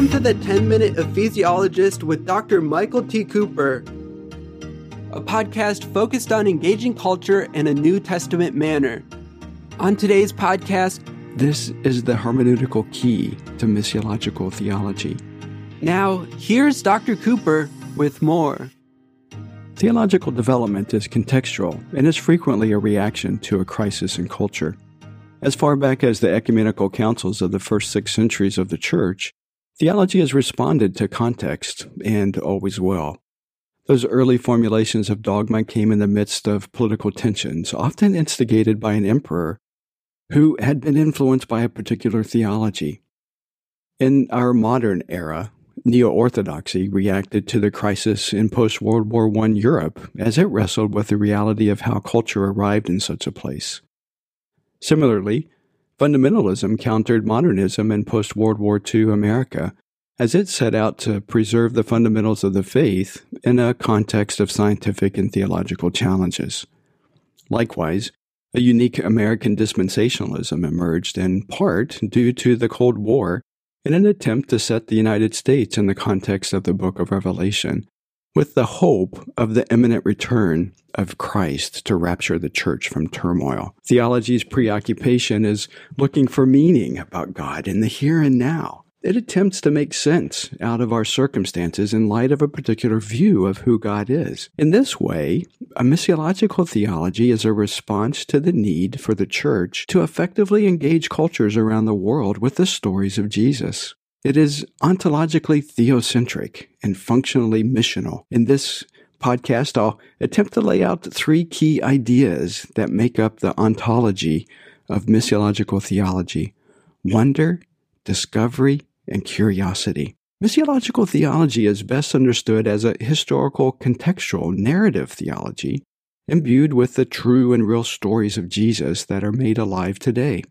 Welcome to the 10 Minute Ephesiologist with Dr. Michael T. Cooper, a podcast focused on engaging culture in a New Testament manner. On today's podcast, this is the hermeneutical key to missiological theology. Now, here's Dr. Cooper with more. Theological development is contextual and is frequently a reaction to a crisis in culture. As far back as the ecumenical councils of the first six centuries of the Church, theology has responded to context, and always will. Those early formulations of dogma came in the midst of political tensions, often instigated by an emperor who had been influenced by a particular theology. In our modern era, Neo Orthodoxy reacted to the crisis in post World War I Europe as it wrestled with the reality of how culture arrived in such a place. Similarly, fundamentalism countered modernism in post World War II America as it set out to preserve the fundamentals of the faith in a context of scientific and theological challenges. Likewise, a unique American dispensationalism emerged in part due to the Cold War in an attempt to set the United States in the context of the book of Revelation with the hope of the imminent return of Christ to rapture the church from turmoil. Theology's preoccupation is looking for meaning about God in the here and now. It attempts to make sense out of our circumstances in light of a particular view of who God is. In this way, a missiological theology is a response to the need for the church to effectively engage cultures around the world with the stories of Jesus. It is ontologically theocentric and functionally missional. In this podcast, I'll attempt to lay out three key ideas that make up the ontology of missiological theology wonder, discovery, and curiosity. Missiological theology is best understood as a historical contextual narrative theology imbued with the true and real stories of Jesus that are made alive today.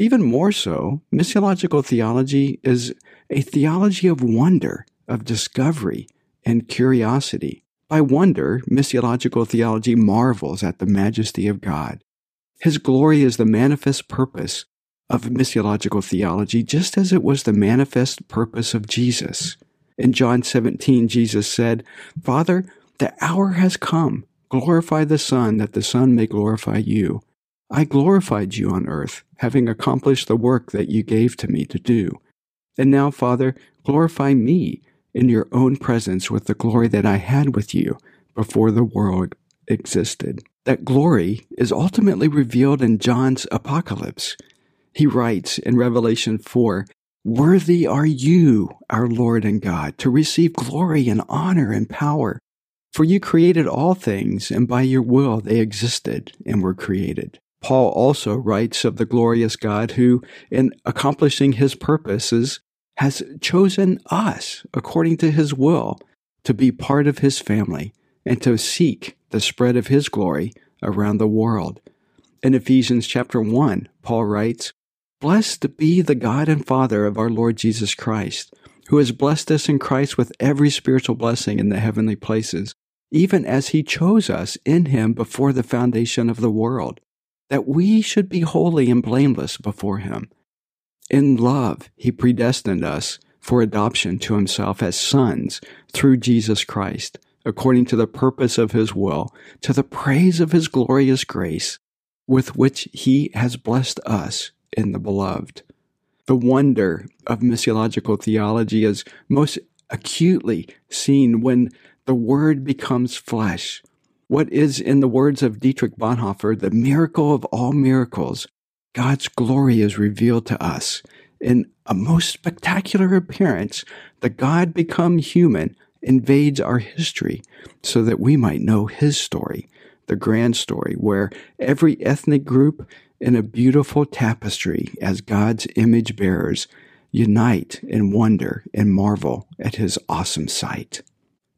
Even more so, missiological theology is a theology of wonder, of discovery, and curiosity. By wonder, missiological theology marvels at the majesty of God. His glory is the manifest purpose of missiological theology, just as it was the manifest purpose of Jesus. In John 17, Jesus said, Father, the hour has come. Glorify the Son, that the Son may glorify you. I glorified you on earth, having accomplished the work that you gave to me to do. And now, Father, glorify me in your own presence with the glory that I had with you before the world existed. That glory is ultimately revealed in John's apocalypse. He writes in Revelation 4 Worthy are you, our Lord and God, to receive glory and honor and power. For you created all things, and by your will they existed and were created. Paul also writes of the glorious God who, in accomplishing his purposes, has chosen us according to his will to be part of his family and to seek the spread of his glory around the world. In Ephesians chapter 1, Paul writes, Blessed be the God and Father of our Lord Jesus Christ, who has blessed us in Christ with every spiritual blessing in the heavenly places, even as he chose us in him before the foundation of the world that we should be holy and blameless before Him. In love, He predestined us for adoption to Himself as sons through Jesus Christ, according to the purpose of His will, to the praise of His glorious grace, with which He has blessed us in the Beloved. The wonder of missiological theology is most acutely seen when the Word becomes flesh what is, in the words of Dietrich Bonhoeffer, the miracle of all miracles. God's glory is revealed to us. In a most spectacular appearance, the God become human invades our history so that we might know his story, the grand story, where every ethnic group in a beautiful tapestry as God's image bearers unite in wonder and marvel at his awesome sight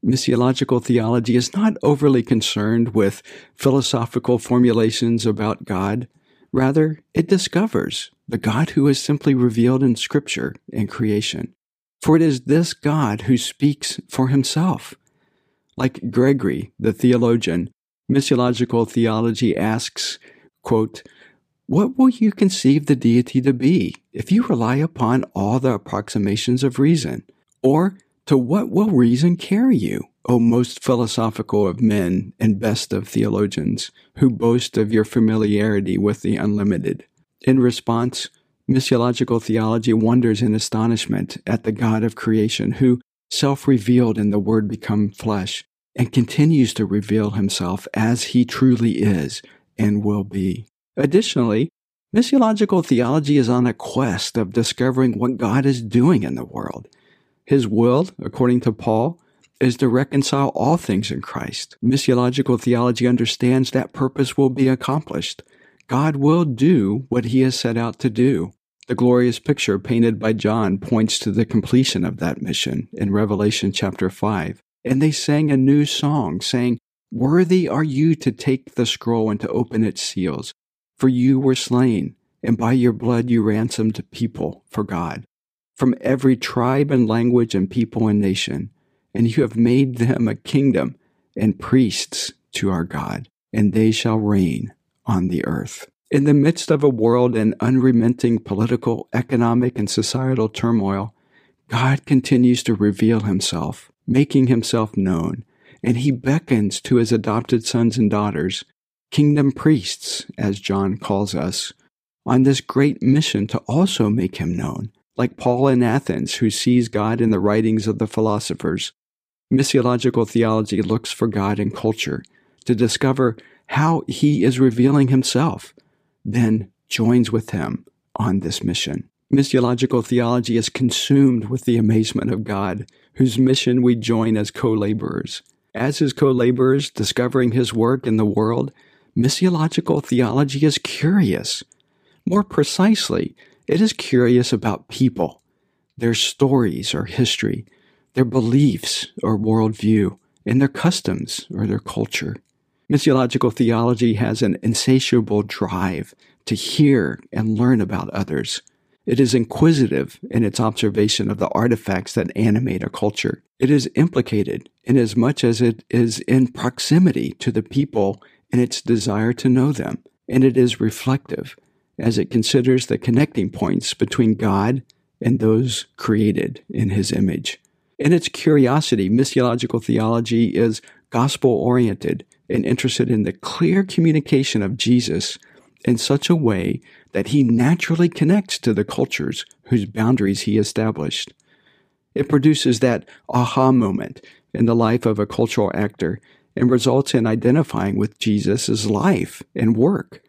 missiological theology is not overly concerned with philosophical formulations about God. Rather, it discovers the God who is simply revealed in Scripture and creation. For it is this God who speaks for himself. Like Gregory, the theologian, missiological theology asks, quote, what will you conceive the deity to be if you rely upon all the approximations of reason? Or to what will reason carry you, O most philosophical of men and best of theologians, who boast of your familiarity with the unlimited? In response, missiological theology wonders in astonishment at the God of creation who self revealed in the Word become flesh and continues to reveal himself as he truly is and will be. Additionally, missiological theology is on a quest of discovering what God is doing in the world. His will, according to Paul, is to reconcile all things in Christ. Missiological theology understands that purpose will be accomplished. God will do what he has set out to do. The glorious picture painted by John points to the completion of that mission in Revelation chapter 5. And they sang a new song, saying, Worthy are you to take the scroll and to open its seals. For you were slain, and by your blood you ransomed people for God, from every tribe and language and people and nation, and you have made them a kingdom and priests to our God, and they shall reign on the earth. In the midst of a world in unremitting political, economic, and societal turmoil, God continues to reveal himself, making himself known, and he beckons to his adopted sons and daughters kingdom priests, as John calls us, on this great mission to also make him known, like Paul in Athens, who sees God in the writings of the philosophers. Missiological theology looks for God in culture to discover how he is revealing himself, then joins with him on this mission. Missiological theology is consumed with the amazement of God, whose mission we join as co laborers. As his co laborers, discovering his work in the world, missiological theology is curious. More precisely, it is curious about people, their stories or history, their beliefs or worldview, and their customs or their culture. Missiological theology has an insatiable drive to hear and learn about others. It is inquisitive in its observation of the artifacts that animate a culture. It is implicated inasmuch as it is in proximity to the people in its desire to know them. And it is reflective as it considers the connecting points between God and those created in his image. In its curiosity, missiological theology is gospel oriented and interested in the clear communication of Jesus in such a way that he naturally connects to the cultures whose boundaries he established. It produces that aha moment in the life of a cultural actor and results in identifying with Jesus' life and work.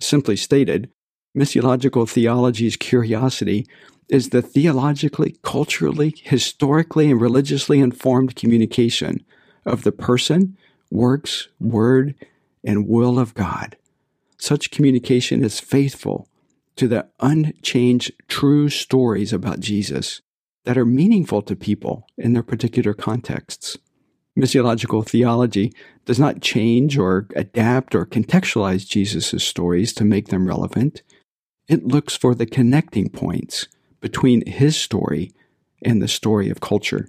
Simply stated, missiological theology's curiosity is the theologically, culturally, historically, and religiously informed communication of the person, works, word, and will of God. Such communication is faithful to the unchanged true stories about Jesus that are meaningful to people in their particular contexts. Missiological theology does not change or adapt or contextualize Jesus' stories to make them relevant. It looks for the connecting points between his story and the story of culture.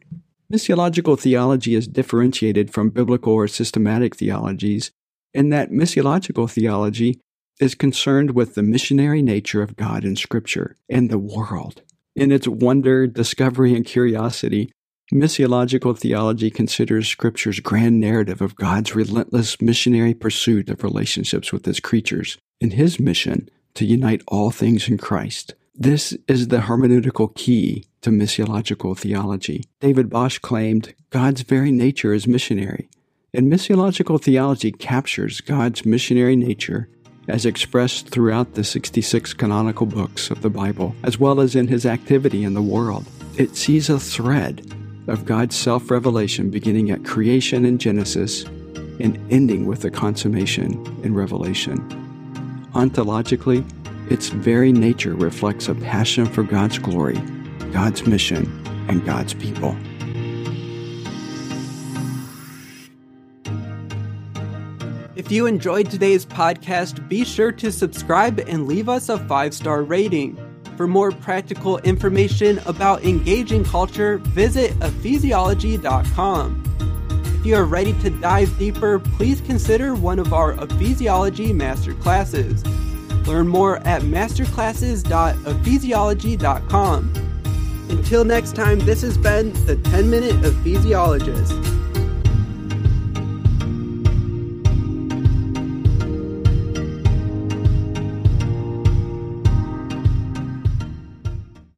Missiological theology is differentiated from biblical or systematic theologies in that missiological theology is concerned with the missionary nature of God in Scripture and the world. In its wonder, discovery, and curiosity, Missiological theology considers Scripture's grand narrative of God's relentless missionary pursuit of relationships with His creatures and His mission to unite all things in Christ. This is the hermeneutical key to missiological theology. David Bosch claimed God's very nature is missionary, and missiological theology captures God's missionary nature as expressed throughout the 66 canonical books of the Bible, as well as in his activity in the world. It sees a thread of God's self revelation beginning at creation in Genesis and ending with the consummation in Revelation. Ontologically, its very nature reflects a passion for God's glory, God's mission, and God's people. If you enjoyed today's podcast, be sure to subscribe and leave us a five star rating. For more practical information about engaging culture, visit ephesiology.com. If you are ready to dive deeper, please consider one of our Ephesiology masterclasses. Learn more at masterclasses.ephesiology.com. Until next time, this has been the 10 Minute Ephesiologist.